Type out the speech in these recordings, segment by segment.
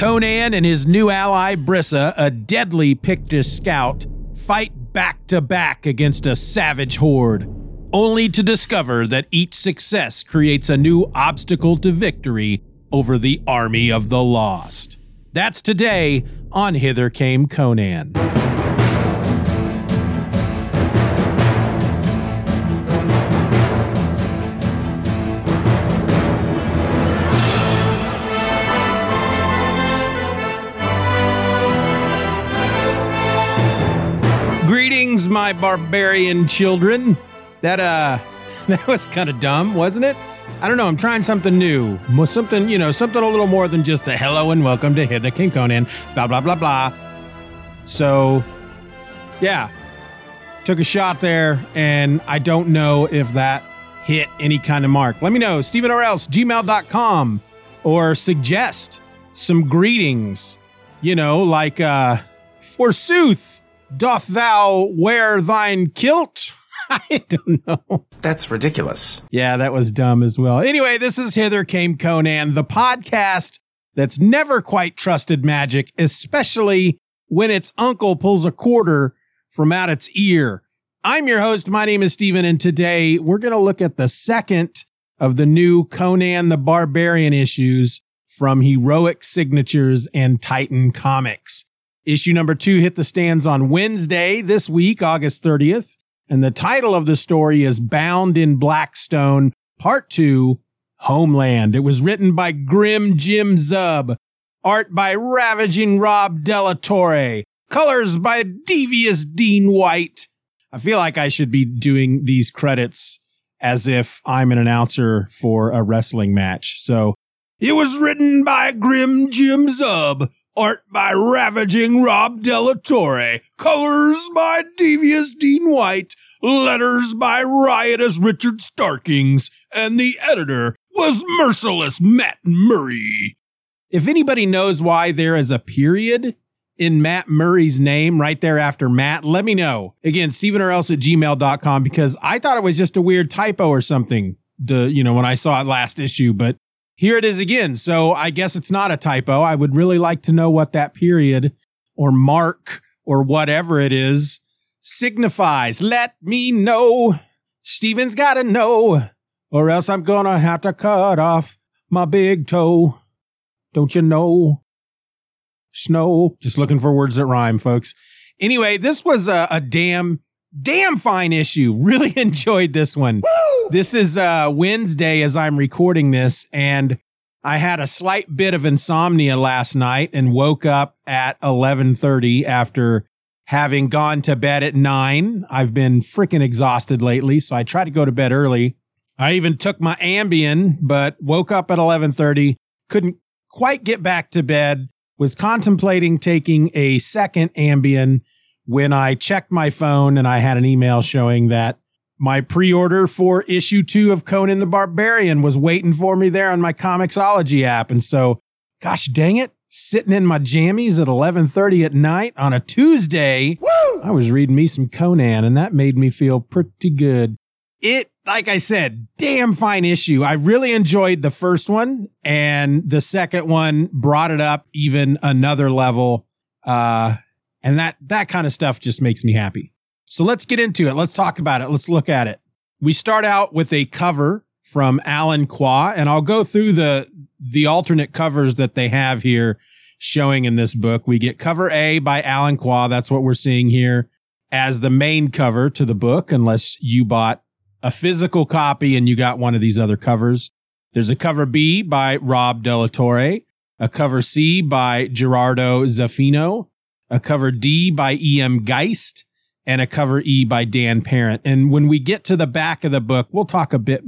Conan and his new ally Brissa, a deadly Pictish scout, fight back to back against a savage horde, only to discover that each success creates a new obstacle to victory over the army of the lost. That's today on Hither Came Conan. Greetings, my barbarian children. That uh that was kind of dumb, wasn't it? I don't know. I'm trying something new, something you know, something a little more than just a hello and welcome to Hither Came Conan. Blah blah blah blah. So, yeah, took a shot there, and I don't know if that hit any kind of mark. Let me know, Stephen or else, gmail.com, or suggest some greetings. You know, like uh, forsooth, doth thou wear thine kilt? I don't know. That's ridiculous. Yeah, that was dumb as well. Anyway, this is Hither Came Conan, the podcast that's never quite trusted magic, especially when its uncle pulls a quarter from out its ear. I'm your host. My name is Steven, and today we're going to look at the second of the new Conan the Barbarian issues from Heroic Signatures and Titan Comics. Issue number two hit the stands on Wednesday this week, August 30th. And the title of the story is Bound in Blackstone, Part 2, Homeland. It was written by Grim Jim Zub, art by Ravaging Rob De La Torre, colors by Devious Dean White. I feel like I should be doing these credits as if I'm an announcer for a wrestling match. So it was written by Grim Jim Zub, art by Ravaging Rob De La Torre, colors by Devious Dean White, letters by Riotous Richard Starkings, and the editor was Merciless Matt Murray. If anybody knows why there is a period in Matt Murray's name right there after Matt, let me know. Again, Stephen or else at gmail.com because I thought it was just a weird typo or something. The, you know, when I saw it last issue, but here it is again. So I guess it's not a typo. I would really like to know what that period or mark or whatever it is signifies. Let me know. Steven's got to know, or else I'm going to have to cut off my big toe. Don't you know? Snow. Just looking for words that rhyme, folks. Anyway, this was a, a damn, damn fine issue. Really enjoyed this one. This is uh, Wednesday as I'm recording this, and I had a slight bit of insomnia last night and woke up at 11:30 after having gone to bed at 9. I've been freaking exhausted lately, so I try to go to bed early. I even took my Ambien, but woke up at 11:30, couldn't quite get back to bed, was contemplating taking a second Ambien when I checked my phone and I had an email showing that my pre-order for issue two of Conan the Barbarian was waiting for me there on my Comixology app. And so, gosh dang it, sitting in my jammies at 1130 at night on a Tuesday, I was reading me some Conan and that made me feel pretty good. It, like I said, damn fine issue. I really enjoyed the first one and the second one brought it up even another level. Uh, and that, that kind of stuff just makes me happy. So let's get into it. Let's talk about it. Let's look at it. We start out with a cover from Alan Quah, and I'll go through the the alternate covers that they have here showing in this book. We get cover A by Alan Quah. That's what we're seeing here as the main cover to the book, unless you bought a physical copy and you got one of these other covers. There's a cover B by Rob De La Torre, a cover C by Gerardo Zaffino, a cover D by E.M. Gist, and a cover E by Dan Parent. And when we get to the back of the book, we'll talk a bit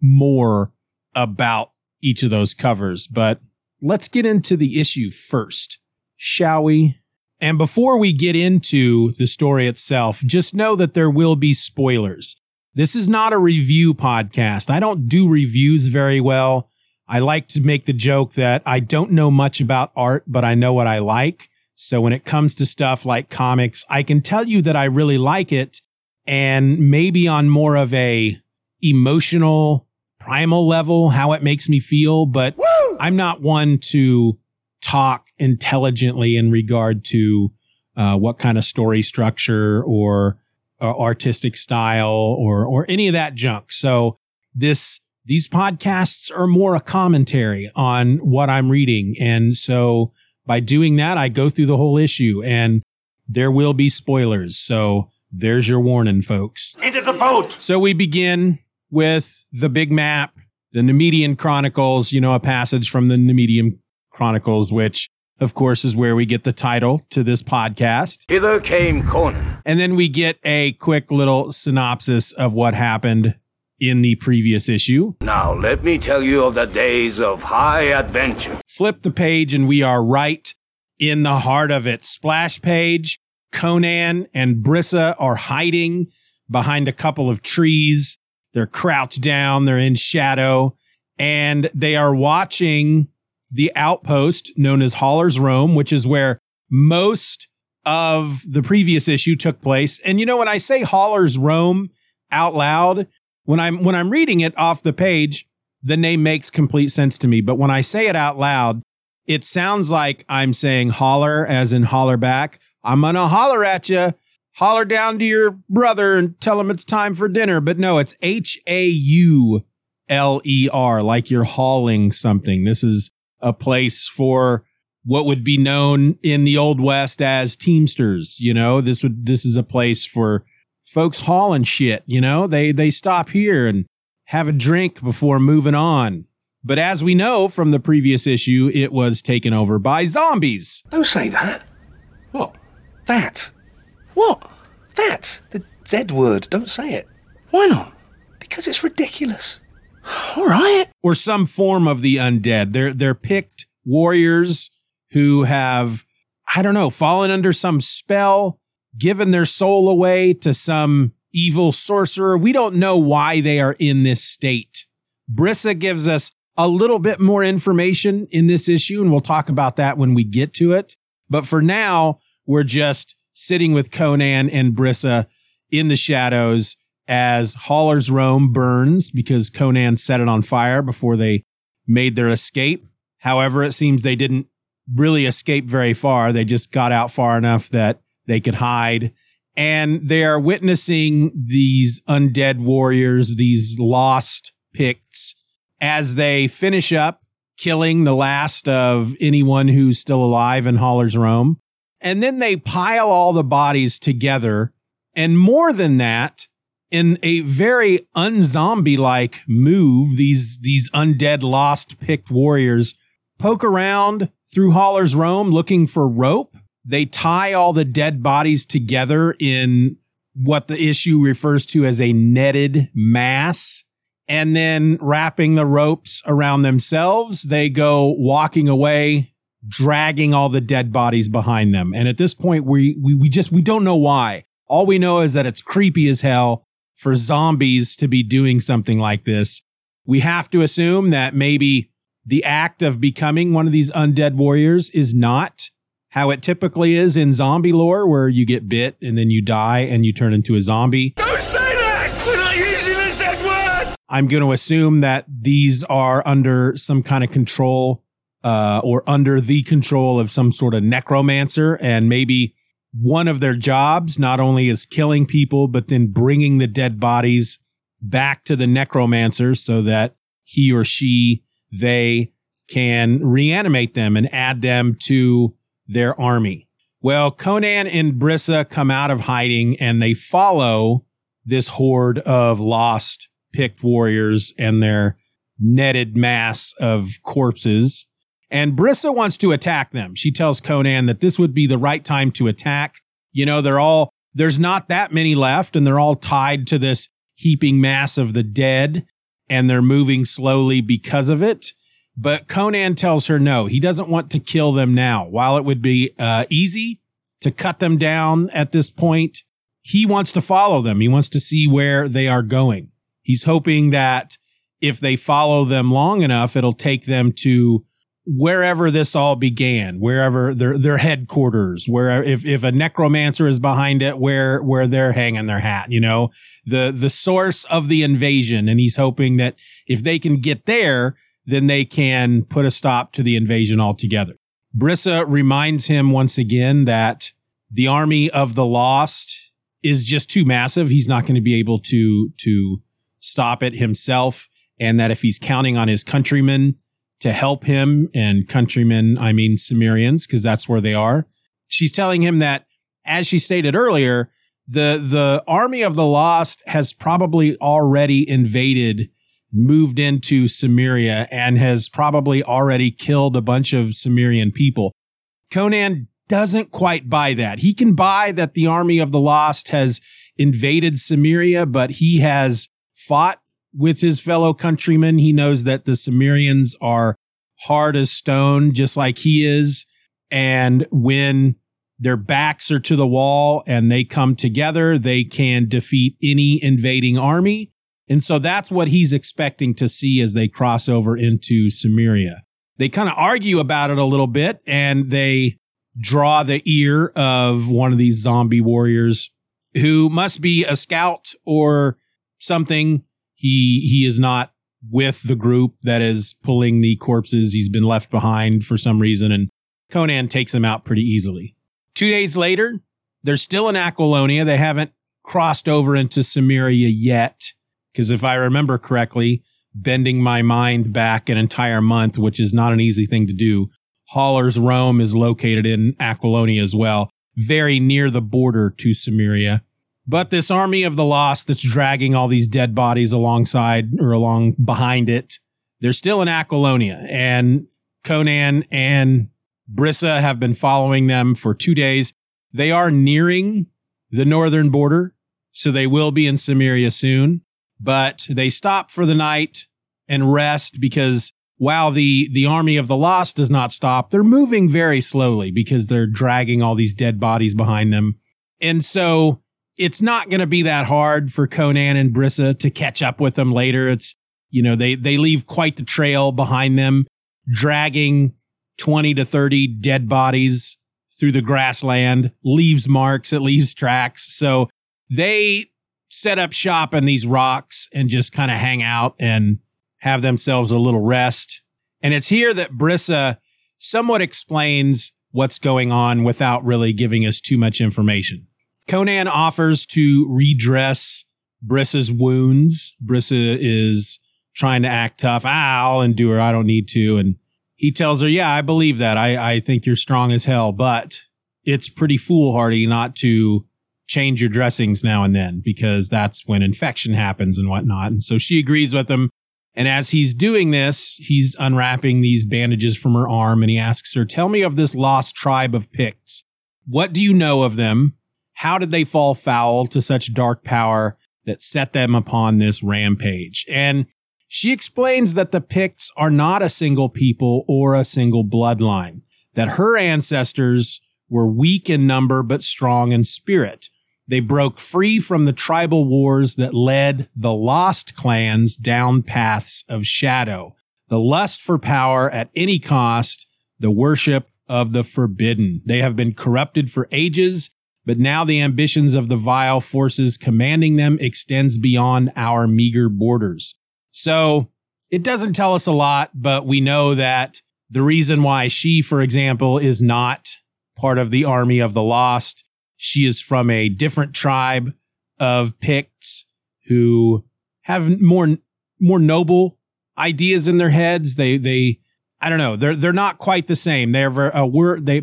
more about each of those covers. But let's get into the issue first, shall we? And before we get into the story itself, just know that there will be spoilers. This is not a review podcast. I don't do reviews very well. I like to make the joke that I don't know much about art, but I know what I like. So when it comes to stuff like comics, I can tell you that I really like it and maybe on more of a emotional primal level, how it makes me feel, but I'm not one to talk intelligently in regard to uh, what kind of story structure or, or artistic style or or any of that junk. So this these podcasts are more a commentary on what I'm reading, and so by doing that, I go through the whole issue, and there will be spoilers. So there's your warning, folks. Into the boat. So we begin with the big map, the Nemedian Chronicles, you know, a passage from the Nemedian Chronicles, which of course is where we get the title to this podcast. Hither came Conan. And then we get a quick little synopsis of what happened in the previous issue. Now let me tell you of the days of high adventure. Flip the page and we are right in the heart of it. Splash page. Conan and Brissa are hiding behind a couple of trees. They're crouched down. They're in shadow and they are watching the outpost known as Hauler's Rome, which is where most of the previous issue took place. And you know, when I say Hauler's Rome out loud, when I'm when I'm reading it off the page, the name makes complete sense to me. But when I say it out loud, it sounds like I'm saying holler as in holler back. I'm gonna holler at you. Holler down to your brother and tell him it's time for dinner. But no, it's H A U L E R, like you're hauling something. This is a place for what would be known in the old west as teamsters you know this would this is a place for folks hauling shit you know they they stop here and have a drink before moving on but as we know from the previous issue it was taken over by zombies Don't say that. What? That? What? That? The Z word. Don't say it. Why not? Because it's ridiculous. All right. or some form of the undead they're they're Pict warriors who have i don't know fallen under some spell given their soul away to some evil sorcerer we don't know why they are in this state brissa gives us a little bit more information in this issue and we'll talk about that when we get to it but for now we're just sitting with conan and brissa in the shadows as Hauler's Rome burns because Conan set it on fire before they made their escape. However, it seems they didn't really escape very far. They just got out far enough that they could hide. And they are witnessing these undead warriors, these lost Picts, as they finish up killing the last of anyone who's still alive in Hauler's Rome. And then they pile all the bodies together. And more than that, in a very unzombie like move, these these undead lost Pict warriors poke around through Hauler's Rome looking for rope. They tie all the dead bodies together in what the issue refers to as a netted mass. And then wrapping the ropes around themselves, they go walking away, dragging all the dead bodies behind them. And at this point, we, we, we just, we don't know why. All we know is that it's creepy as hell for zombies to be doing something like this. We have to assume that maybe the act of becoming one of these undead warriors is not how it typically is in zombie lore, where you get bit and then you die and you turn into a zombie. Don't say that! We're not using the Z word! I'm going to assume that these are under some kind of control uh, or under the control of some sort of necromancer. And maybe one of their jobs not only is killing people, but then bringing the dead bodies back to the necromancer so that he or she, they can reanimate them and add them to their army. Well, Conan and Brissa come out of hiding and they follow this horde of lost Pict warriors and their netted mass of corpses. And Brissa wants to attack them. She tells Conan that this would be the right time to attack. You know, they're all, there's not that many left and they're all tied to this heaping mass of the dead and they're moving slowly because of it. But Conan tells her no, he doesn't want to kill them now. While it would be uh, easy to cut them down at this point, he wants to follow them. He wants to see where they are going. He's hoping that if they follow them long enough, it'll take them to wherever this all began, wherever their their headquarters, where if if a necromancer is behind it, where where they're hanging their hat, you know, the the source of the invasion, and he's hoping that if they can get there, then they can put a stop to the invasion altogether. Brissa reminds him once again that the army of the lost is just too massive. He's not going to be able to, to stop it himself. And that if he's counting on his countrymen to help him and countrymen, I mean Cimmerians, because that's where they are. She's telling him that, as she stated earlier, the, the army of the lost has probably already invaded moved into Cimmeria and has probably already killed a bunch of Cimmerian people. Conan doesn't quite buy that. He can buy that the army of the lost has invaded Cimmeria, but he has fought with his fellow countrymen. He knows that the Cimmerians are hard as stone, just like he is. And when their backs are to the wall and they come together, they can defeat any invading army. And so that's what he's expecting to see as they cross over into Cimmeria. They kind of argue about it a little bit and they draw the ear of one of these zombie warriors who must be a scout or something. He, he is not with the group that is pulling the corpses. He's been left behind for some reason and Conan takes him out pretty easily. Two days later, they're still in Aquilonia. They haven't crossed over into Cimmeria yet. Because if I remember correctly, bending my mind back an entire month, which is not an easy thing to do, Hauler's Rome is located in Aquilonia as well, very near the border to Cimmeria. But this army of the lost that's dragging all these dead bodies alongside or along behind it, they're still in Aquilonia. And Conan and Brissa have been following them for two days. They are nearing the northern border, so they will be in Cimmeria soon but they stop for the night and rest because while the, the army of the lost does not stop, they're moving very slowly because they're dragging all these dead bodies behind them. And so it's not going to be that hard for Conan and Brissa to catch up with them later. It's, you know, they, they leave quite the trail behind them, dragging 20 to 30 dead bodies through the grassland, leaves marks, it leaves tracks. So they set up shop in these rocks and just kind of hang out and have themselves a little rest. And it's here that Brissa somewhat explains what's going on without really giving us too much information. Conan offers to redress Brissa's wounds. Brissa is trying to act tough. Ah, I'll endure. I don't need to. And he tells her, yeah, I believe that. I, I think you're strong as hell, but it's pretty foolhardy not to change your dressings now and then because that's when infection happens and whatnot. And so she agrees with him. And as he's doing this, he's unwrapping these bandages from her arm and he asks her, Tell me of this lost tribe of Picts. What do you know of them? How did they fall foul to such dark power that set them upon this rampage? And she explains that the Picts are not a single people or a single bloodline, that her ancestors were weak in number but strong in spirit they broke free from the tribal wars that led the lost clans down paths of shadow, the lust for power at any cost, the worship of the forbidden. They have been corrupted for ages, but now the ambitions of the vile forces commanding them extends beyond our meager borders. So it doesn't tell us a lot, but we know that the reason why she, for example, is not part of the army of the lost she is from a different tribe of Picts who have more more noble ideas in their heads. They they I don't know. They're they're not quite the same. They're a word they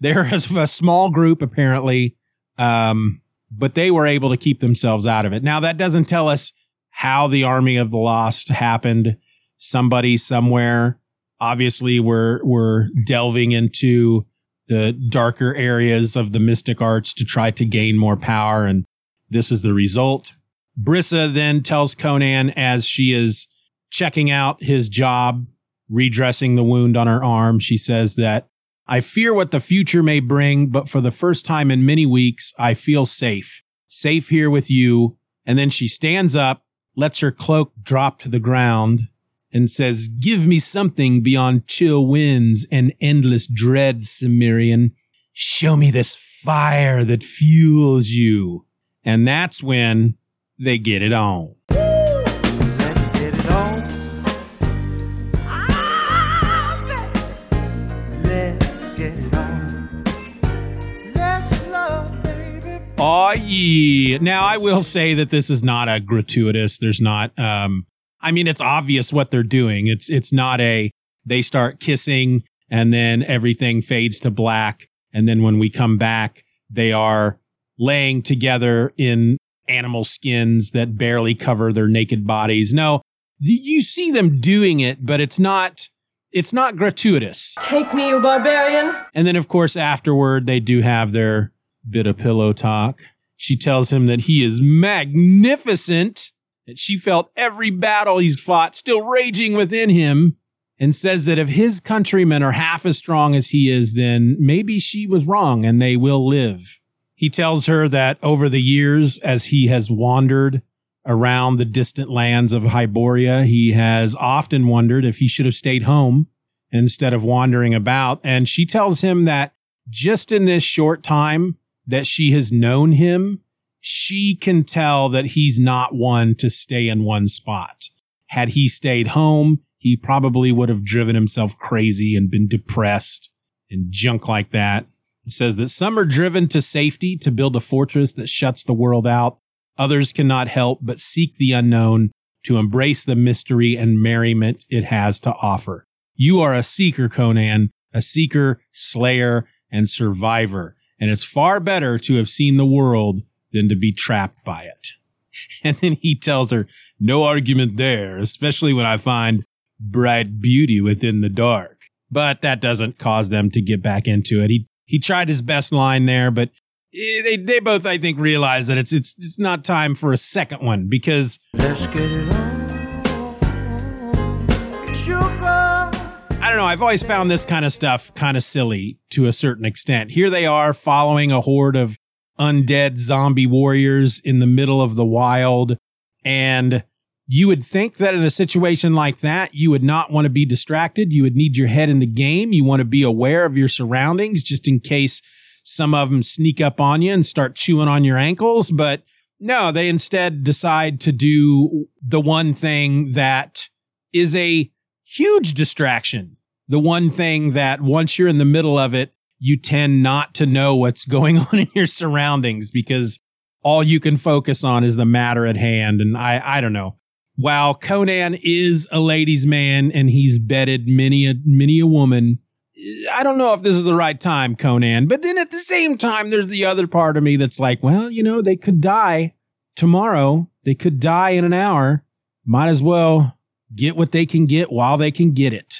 they're a small group apparently, um, but they were able to keep themselves out of it. Now that doesn't tell us how the army of the lost happened. Somebody somewhere. Obviously, we're we're delving into the darker areas of the mystic arts to try to gain more power. And this is the result. Brissa then tells Conan as she is checking out his job, redressing the wound on her arm, she says that I fear what the future may bring, but for the first time in many weeks, I feel safe, safe here with you. And then she stands up, lets her cloak drop to the ground, and says, Give me something beyond chill winds and endless dread, Cimmerian. Show me this fire that fuels you. And that's when they get it on. Oh yeah. Now I will say that this is not a gratuitous. There's not um, I mean it's obvious what they're doing. It's it's not a they start kissing and then everything fades to black and then when we come back they are laying together in animal skins that barely cover their naked bodies. No, you see them doing it, but it's not it's not gratuitous. Take me, you barbarian. And then of course afterward they do have their bit of pillow talk. She tells him that he is magnificent, that she felt every battle he's fought still raging within him, and says that if his countrymen are half as strong as he is, then maybe she was wrong and they will live. He tells her that over the years, as he has wandered around the distant lands of Hyboria, he has often wondered if he should have stayed home instead of wandering about. And she tells him that just in this short time, that she has known him, she can tell that he's not one to stay in one spot. Had he stayed home, he probably would have driven himself crazy and been depressed and junk like that. It says that some are driven to safety to build a fortress that shuts the world out. Others cannot help but seek the unknown to embrace the mystery and merriment it has to offer. You are a seeker, Conan, a seeker, slayer, and survivor and it's far better to have seen the world than to be trapped by it. And then he tells her, no argument there, especially when I find bright beauty within the dark. But that doesn't cause them to get back into it. He, he tried his best line there, but eh, they, they both, I think, realize that it's, it's, it's not time for a second one because let's get it on. I don't know. I've always found this kind of stuff kind of silly to a certain extent. Here they are following a horde of undead zombie warriors in the middle of the wild. And you would think that in a situation like that, you would not want to be distracted. You would need your head in the game. You want to be aware of your surroundings just in case some of them sneak up on you and start chewing on your ankles. But no, they instead decide to do the one thing that is a huge distraction the one thing that once you're in the middle of it, you tend not to know what's going on in your surroundings because all you can focus on is the matter at hand. And I, I don't know. While Conan is a ladies' man and he's bedded many a many a woman, I don't know if this is the right time, Conan. But then at the same time, there's the other part of me that's like, well, you know, they could die tomorrow. They could die in an hour. Might as well get what they can get while they can get it.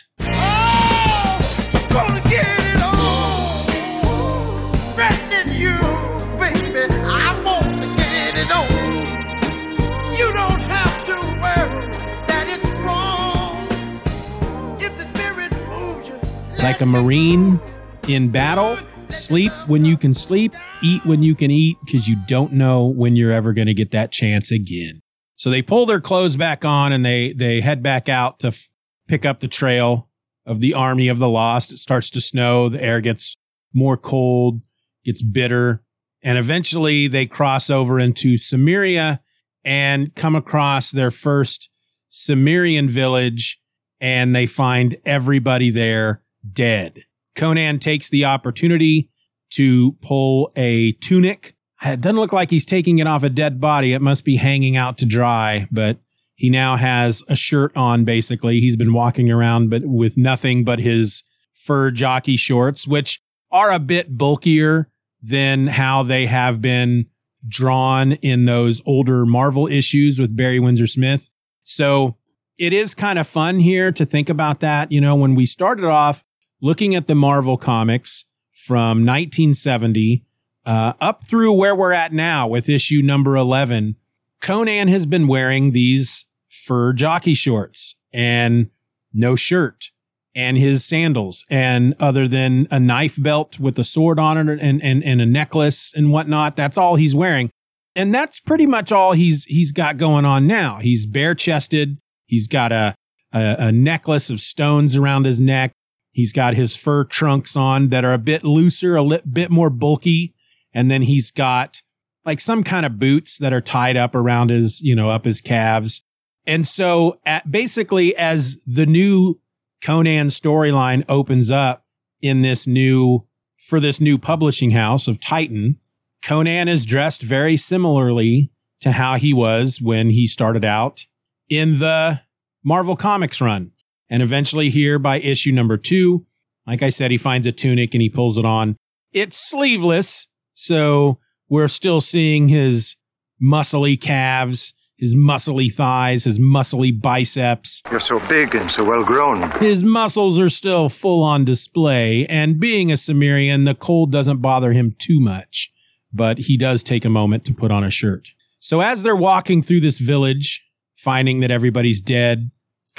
Like a Marine in battle. Sleep when you can sleep, eat when you can eat, because you don't know when you're ever going to get that chance again. So they pull their clothes back on and they they head back out to f- pick up the trail of the army of the lost. It starts to snow. The air gets more cold, gets bitter, and eventually they cross over into Cimmeria and come across their first Cimmerian village, and they find everybody there dead. Conan takes the opportunity to pull a tunic. It doesn't look like he's taking it off a dead body. It must be hanging out to dry, but he now has a shirt on basically. He's been walking around but with nothing but his fur jockey shorts, which are a bit bulkier than how they have been drawn in those older Marvel issues with Barry Windsor Smith. So it is kind of fun here to think about that. You know, when we started off, looking at the Marvel comics from 1970 uh, up through where we're at now with issue number 11, Conan has been wearing these fur jockey shorts and no shirt and his sandals and other than a knife belt with a sword on it and, and, and a necklace and whatnot. That's all he's wearing. And that's pretty much all he's, he's got going on now. He's bare chested. He's got a, a, a necklace of stones around his neck. He's got his fur trunks on that are a bit looser, a li- bit more bulky. And then he's got like some kind of boots that are tied up around his, you know, up his calves. And so at, basically as the new Conan storyline opens up in this new, for this new publishing house of Titan, Conan is dressed very similarly to how he was when he started out in the Marvel Comics run. And eventually, here by issue number two, like I said, he finds a tunic and he pulls it on. It's sleeveless, so we're still seeing his muscly calves, his muscly thighs, his muscly biceps. You're so big and so well grown. His muscles are still full on display, and being a Cimmerian, the cold doesn't bother him too much, but he does take a moment to put on a shirt. So as they're walking through this village, finding that everybody's dead,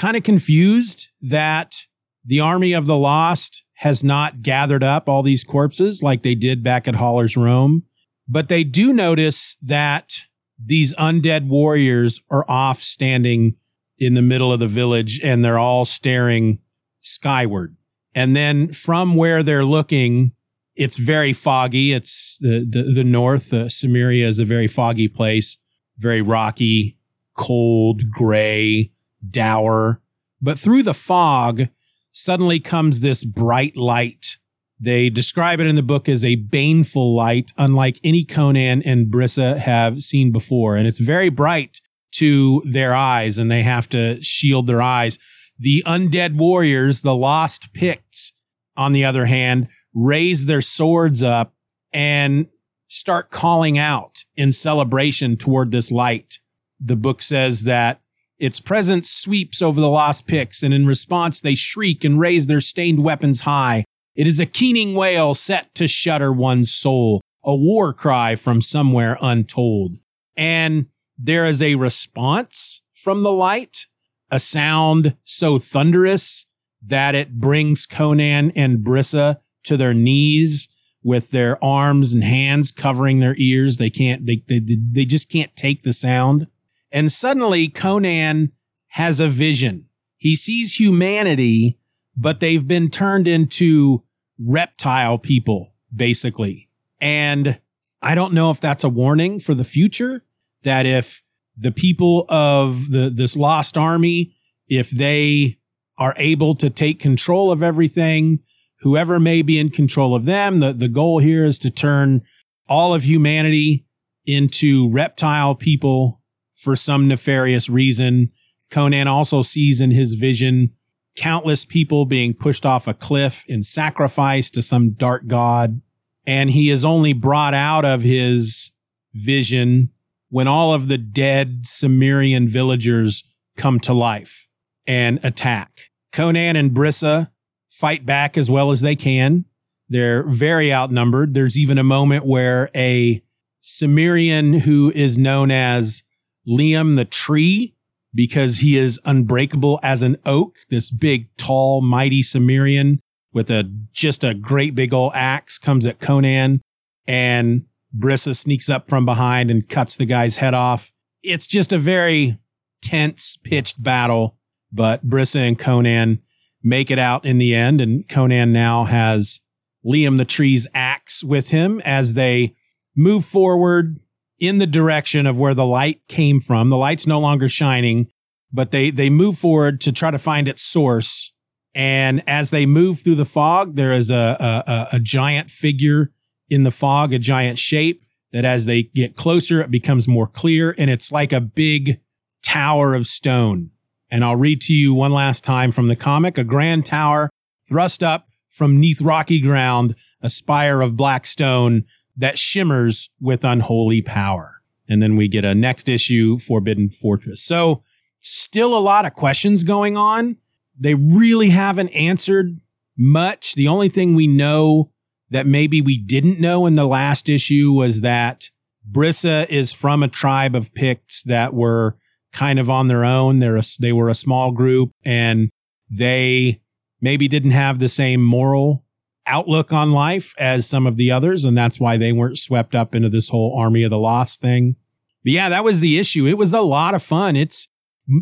kind of confused that the army of the lost has not gathered up all these corpses like they did back at Hauler's Rome. But they do notice that these undead warriors are off standing in the middle of the village and they're all staring skyward. And then from where they're looking, it's very foggy. It's the, the, the north. Uh, is a very foggy place, very rocky, cold, gray, dour. But through the fog, suddenly comes this bright light. They describe it in the book as a baneful light, unlike any Conan and Brissa have seen before. And it's very bright to their eyes, and they have to shield their eyes. The undead warriors, the lost Picts, on the other hand, raise their swords up and start calling out in celebration toward this light. The book says that its presence sweeps over the lost Picts, and in response, they shriek and raise their stained weapons high. It is a keening wail set to shudder one's soul, a war cry from somewhere untold. And there is a response from the light, a sound so thunderous that it brings Conan and Brissa to their knees with their arms and hands covering their ears. They can't, they, they, they just can't take the sound. And suddenly Conan has a vision. He sees humanity, but they've been turned into reptile people, basically. And I don't know if that's a warning for the future that if the people of the, this lost army, if they are able to take control of everything, whoever may be in control of them, the, the goal here is to turn all of humanity into reptile people for some nefarious reason. Conan also sees in his vision countless people being pushed off a cliff in sacrifice to some dark god. And he is only brought out of his vision when all of the dead Cimmerian villagers come to life and attack. Conan and Brissa fight back as well as they can. They're very outnumbered. There's even a moment where a Cimmerian who is known as Liam the tree because he is unbreakable as an oak, this big, tall, mighty Cimmerian with a just a great big old axe comes at Conan and Brissa sneaks up from behind and cuts the guy's head off. It's just a very tense, pitched battle, but Brissa and Conan make it out in the end. And Conan now has Liam the tree's axe with him as they move forward in the direction of where the light came from. The light's no longer shining, but they, they move forward to try to find its source. And as they move through the fog, there is a, a, a giant figure in the fog, a giant shape that as they get closer, it becomes more clear. And it's like a big tower of stone. And I'll read to you one last time from the comic, a grand tower thrust up from neath rocky ground, a spire of black stone that shimmers with unholy power. And then we get a next issue, Forbidden Fortress. So still a lot of questions going on. They really haven't answered much. The only thing we know that maybe we didn't know in the last issue was that Brissa is from a tribe of Picts that were kind of on their own. They're a, they were a small group and they maybe didn't have the same moral outlook on life as some of the others. And that's why they weren't swept up into this whole army of the lost thing. But yeah, that was the issue. It was a lot of fun. It's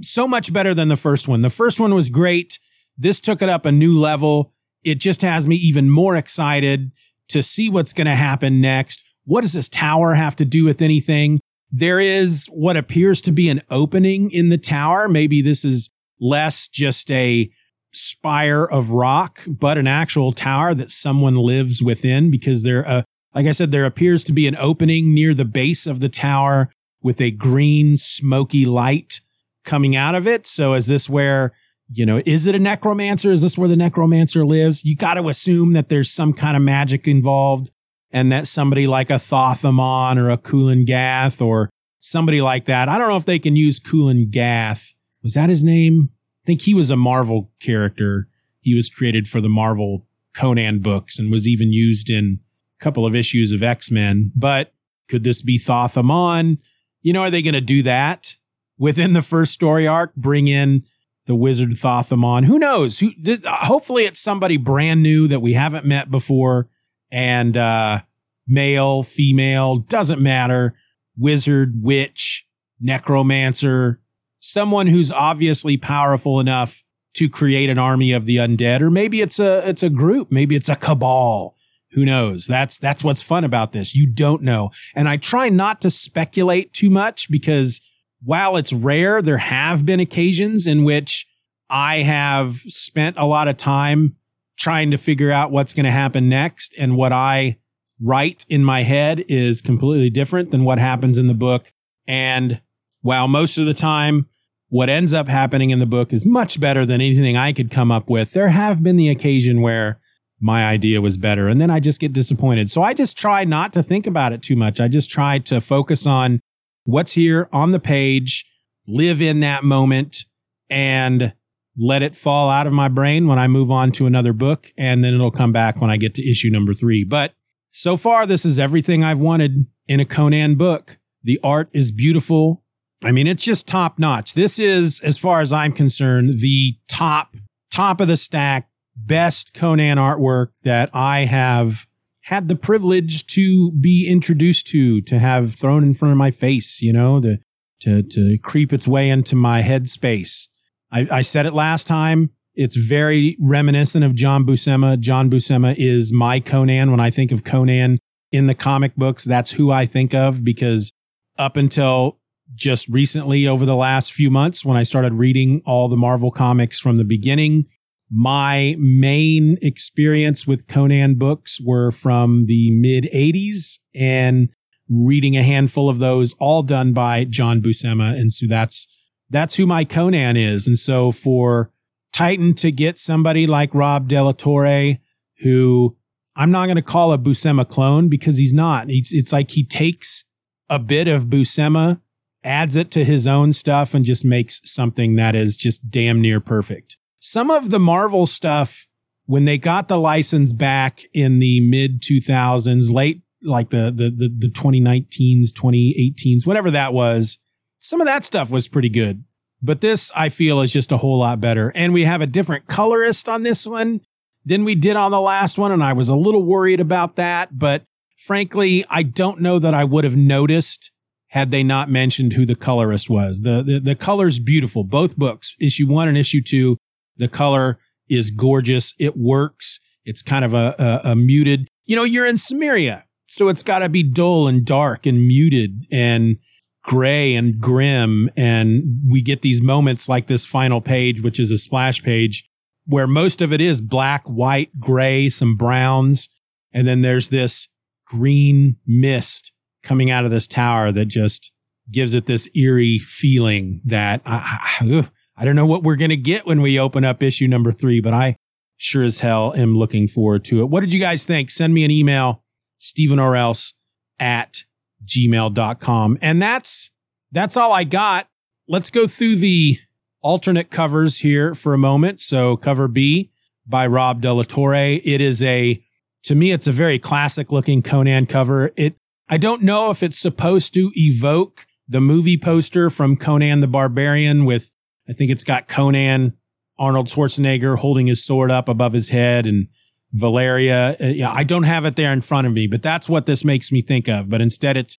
so much better than the first one. The first one was great. This took it up a new level. It just has me even more excited to see what's going to happen next. What does this tower have to do with anything? There is what appears to be an opening in the tower. Maybe this is less just a spire of rock, but an actual tower that someone lives within because there are Like I said, there appears to be an opening near the base of the tower with a green, smoky light coming out of it. So is this where, you know, is it a necromancer? Is this where the necromancer lives? You got to assume that there's some kind of magic involved and that somebody like a Thoth-Amon or a Kulan Gath or somebody like that. I don't know if they can use Kulan Gath. Was that his name? I think he was a Marvel character. He was created for the Marvel Conan books and was even used in a couple of issues of X Men. But could this be Thoth-Amon? You know, are they going to do that within the first story arc? Bring in the wizard Thoth-Amon? Who knows? Who? Hopefully, it's somebody brand new that we haven't met before, and uh, male, female, doesn't matter. Wizard, witch, necromancer, someone who's obviously powerful enough to create an army of the undead, or maybe it's a it's a group, maybe it's a cabal. Who knows? That's that's what's fun about this. You don't know. And I try not to speculate too much because while it's rare, there have been occasions in which I have spent a lot of time trying to figure out what's going to happen next and what I write in my head is completely different than what happens in the book. And while most of the time what ends up happening in the book is much better than anything I could come up with. There have been the occasion where my idea was better and then I just get disappointed. So I just try not to think about it too much. I just try to focus on what's here on the page, live in that moment and let it fall out of my brain when I move on to another book. And then it'll come back when I get to issue number three. But so far, this is everything I've wanted in a Conan book. The art is beautiful. I mean, it's just top notch. This is, as far as I'm concerned, the top, top of the stack, best Conan artwork that I have had the privilege to be introduced to, to have thrown in front of my face, you know, to, to, to creep its way into my headspace. I, I said it last time. It's very reminiscent of John Buscema. John Buscema is my Conan. When I think of Conan in the comic books, that's who I think of because up until just recently over the last few months when I started reading all the Marvel comics from the beginning. My main experience with Conan books were from the mid 80s and reading a handful of those all done by John Buscema. And so that's, that's who my Conan is. And so for Titan to get somebody like Rob De La Torre, who I'm not going to call a Buscema clone because he's not. It's, it's like he takes a bit of Buscema adds it to his own stuff and just makes something that is just damn near perfect. Some of the Marvel stuff, when they got the license back in the mid 2000s, late like the, the, the, the 2019s, 2018s, whatever that was, some of that stuff was pretty good. But this, I feel, is just a whole lot better. And we have a different colorist on this one than we did on the last one. And I was a little worried about that. But frankly, I don't know that I would have noticed had they not mentioned who the colorist was. The, the, the color's beautiful. Both books, issue one and issue two, the color is gorgeous. It works. It's kind of a, a, a muted, you know, you're in Cimmeria. So it's got to be dull and dark and muted and gray and grim. And we get these moments like this final page, which is a splash page where most of it is black, white, gray, some browns. And then there's this green mist coming out of this tower that just gives it this eerie feeling that I, I, I don't know what we're going to get when we open up issue number three, but I sure as hell am looking forward to it. What did you guys think? Send me an email, Stephen or else at gmail.com. And that's, that's all I got. Let's go through the alternate covers here for a moment. So cover B by Rob De La Torre. It is a, to me, it's a very classic looking Conan cover. It I don't know if it's supposed to evoke the movie poster from Conan the Barbarian with, I think it's got Conan, Arnold Schwarzenegger holding his sword up above his head and Valeria. Uh, yeah, I don't have it there in front of me, but that's what this makes me think of. But instead, it's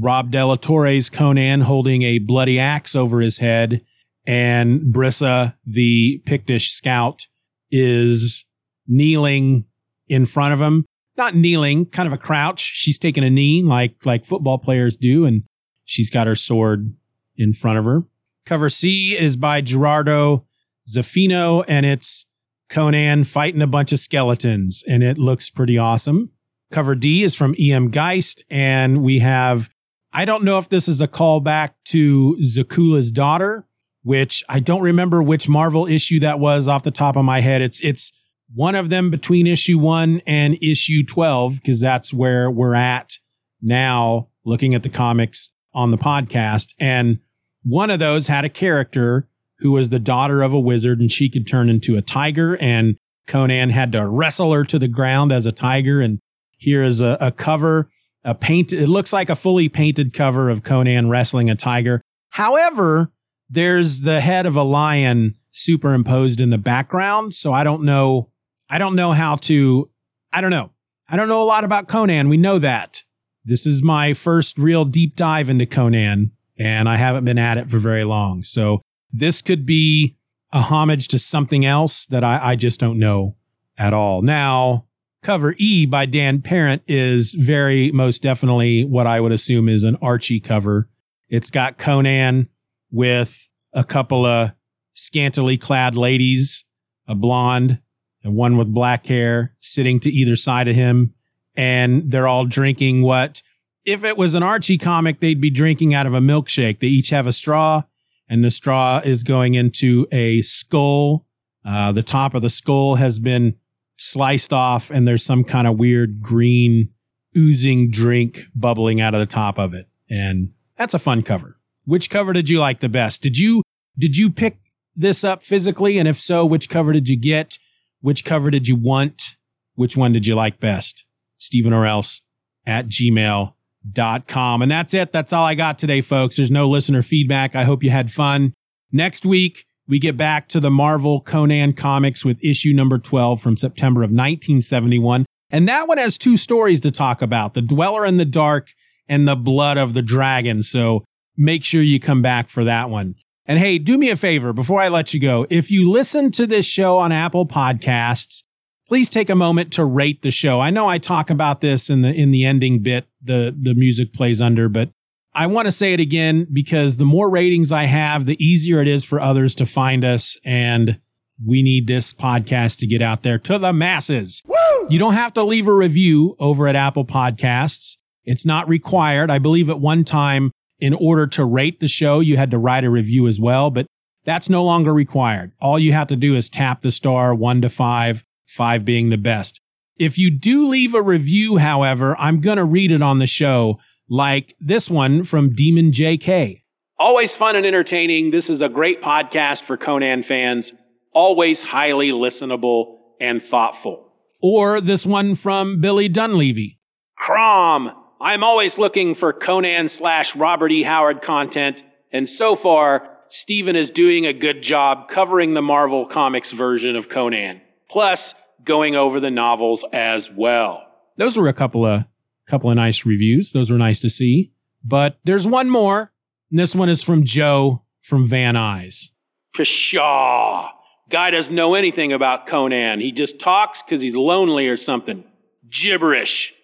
Rob De La Torre's Conan holding a bloody axe over his head, and Brissa, the Pictish scout, is kneeling in front of him not kneeling, kind of a crouch. She's taking a knee like like football players do, and she's got her sword in front of her. Cover C is by Gerardo Zaffino, and it's Conan fighting a bunch of skeletons, and it looks pretty awesome. Cover D is from E.M. Gist. And we have, I don't know if this is a callback to Zukala's daughter, which I don't remember which Marvel issue that was off the top of my head. It's, it's one of them between issue one and issue 12, because that's where we're at now looking at the comics on the podcast. And one of those had a character who was the daughter of a wizard and she could turn into a tiger and Conan had to wrestle her to the ground as a tiger. And here is a, a cover, a paint. It looks like a fully painted cover of Conan wrestling a tiger. However, there's the head of a lion superimposed in the background. So I don't know. I don't know how to, I don't know. I don't know a lot about Conan. We know that. This is my first real deep dive into Conan and I haven't been at it for very long. So this could be a homage to something else that I, I just don't know at all. Now, cover E by Dan Parent is very most definitely what I would assume is an Archie cover. It's got Conan with a couple of scantily clad ladies, a blonde and one with black hair sitting to either side of him. And they're all drinking what, if it was an Archie comic, they'd be drinking out of a milkshake. They each have a straw and the straw is going into a skull. Uh, the top of the skull has been sliced off, and there's some kind of weird green oozing drink bubbling out of the top of it. And that's a fun cover. Which cover did you like the best? Did you did you pick this up physically? And if so, which cover did you get? Which cover did you want? Which one did you like best? Steeven Orr Else at gmail dot com. And that's it. That's all I got today, folks. There's no listener feedback. I hope you had fun. Next week, we get back to the Marvel Conan comics with issue number 12 from September of 1971. And that one has two stories to talk about The Dweller in the Dark and The Blood of the Dragon. So make sure you come back for that one. And hey, do me a favor before I let you go. If you listen to this show on Apple Podcasts, please take a moment to rate the show. I know I talk about this in the in the ending bit the the music plays under, but I want to say it again because the more ratings I have, the easier it is for others to find us and we need this podcast to get out there to the masses. Woo! You don't have to leave a review over at Apple Podcasts. It's not required. I believe at one time in order to rate the show, you had to write a review as well, but that's no longer required. All you have to do is tap the star one to five five being the best. If you do leave a review, however, I'm going to read it on the show, like this one from Demon JK. Always fun and entertaining. This is a great podcast for Conan fans. Always highly listenable and thoughtful. Or this one from Billy Dunleavy. Crom. I'm always looking for Conan slash Robert E. Howard content, and so far, Steeven is doing a good job covering the Marvel Comics version of Conan plus going over the novels as well. Those were a couple of couple of nice reviews. Those were nice to see. But there's one more. And this one is from Joe from Van Nuys. Pshaw. Guy doesn't know anything about Conan. He just talks because he's lonely or something. Gibberish.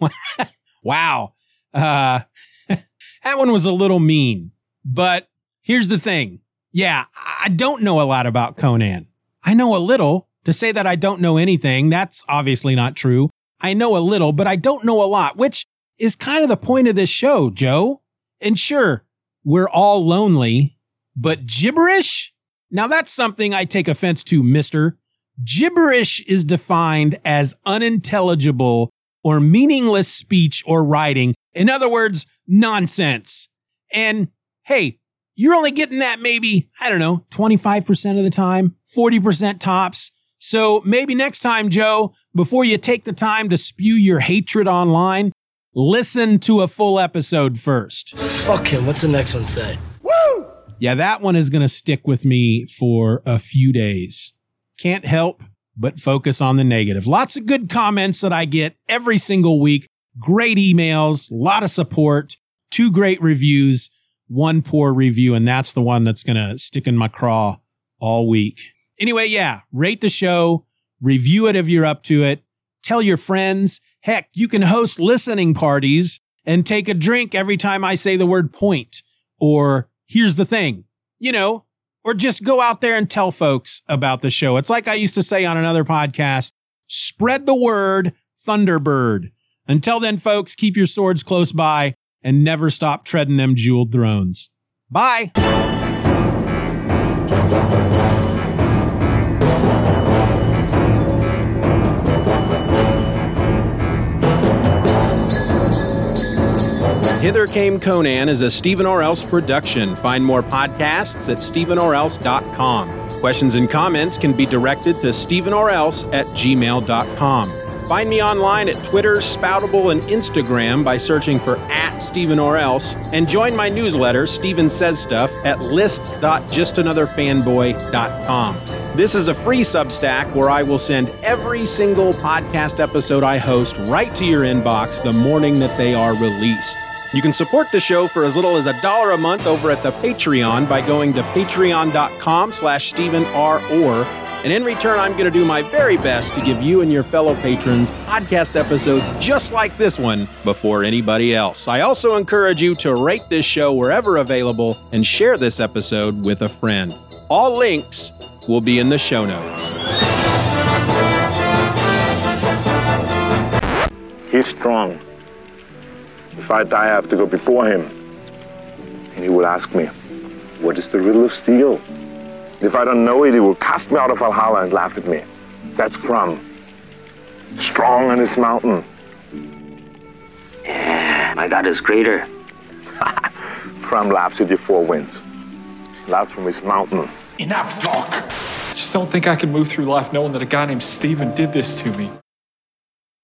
wow. Uh, that one was a little mean. But here's the thing. Yeah, I don't know a lot about Conan. I know a little, to say that I don't know anything, that's obviously not true. I know a little, but I don't know a lot, which is kind of the point of this show, Joe. And sure, we're all lonely, but gibberish? Now that's something I take offense to, mister. Gibberish is defined as unintelligible or meaningless speech or writing. In other words, nonsense. And hey, you're only getting that maybe, I don't know, 25% of the time, 40% tops. So maybe next time, Joe, before you take the time to spew your hatred online, listen to a full episode first. Fuck him. What's the next one say? Woo! Yeah, that one is going to stick with me for a few days. Can't help but focus on the negative. Lots of good comments that I get every single week. Great emails, a lot of support, two great reviews, one poor review, and that's the one that's going to stick in my craw all week. Anyway, yeah, rate the show, review it if you're up to it, tell your friends. Heck, you can host listening parties and take a drink every time I say the word point or here's the thing, you know, or just go out there and tell folks about the show. It's like I used to say on another podcast, spread the word Thunderbird. Until then, folks, keep your swords close by and never stop treading them jeweled thrones. Bye. Hither Came Conan is a Steeven Orr Else production. Find more podcasts at steevenorrelse.com. Questions and comments can be directed to steevenorrelse at gmail.com. Find me online at Twitter, Spoutible, and Instagram by searching for at Steeven Orr Else, and join my newsletter, Steeven Says Stuff, at list.justanotherfanboy.com. This is a free Substack where I will send every single podcast episode I host right to your inbox the morning that they are released. You can support the show for as little as a dollar a month over at the Patreon by going to patreon.com slash Steeven R. Orr. And in return, I'm going to do my very best to give you and your fellow patrons podcast episodes just like this one before anybody else. I also encourage you to rate this show wherever available and share this episode with a friend. All links will be in the show notes. He's strong. If I die, I have to go before him. And he will ask me, What is the riddle of steel? If I don't know it, he will cast me out of Valhalla and laugh at me. That's Crom. Strong on his mountain. Yeah, my god is greater. Crom laughs at your four winds. He laughs from his mountain. Enough talk. I Just don't think I can move through life knowing that a guy named Steven did this to me.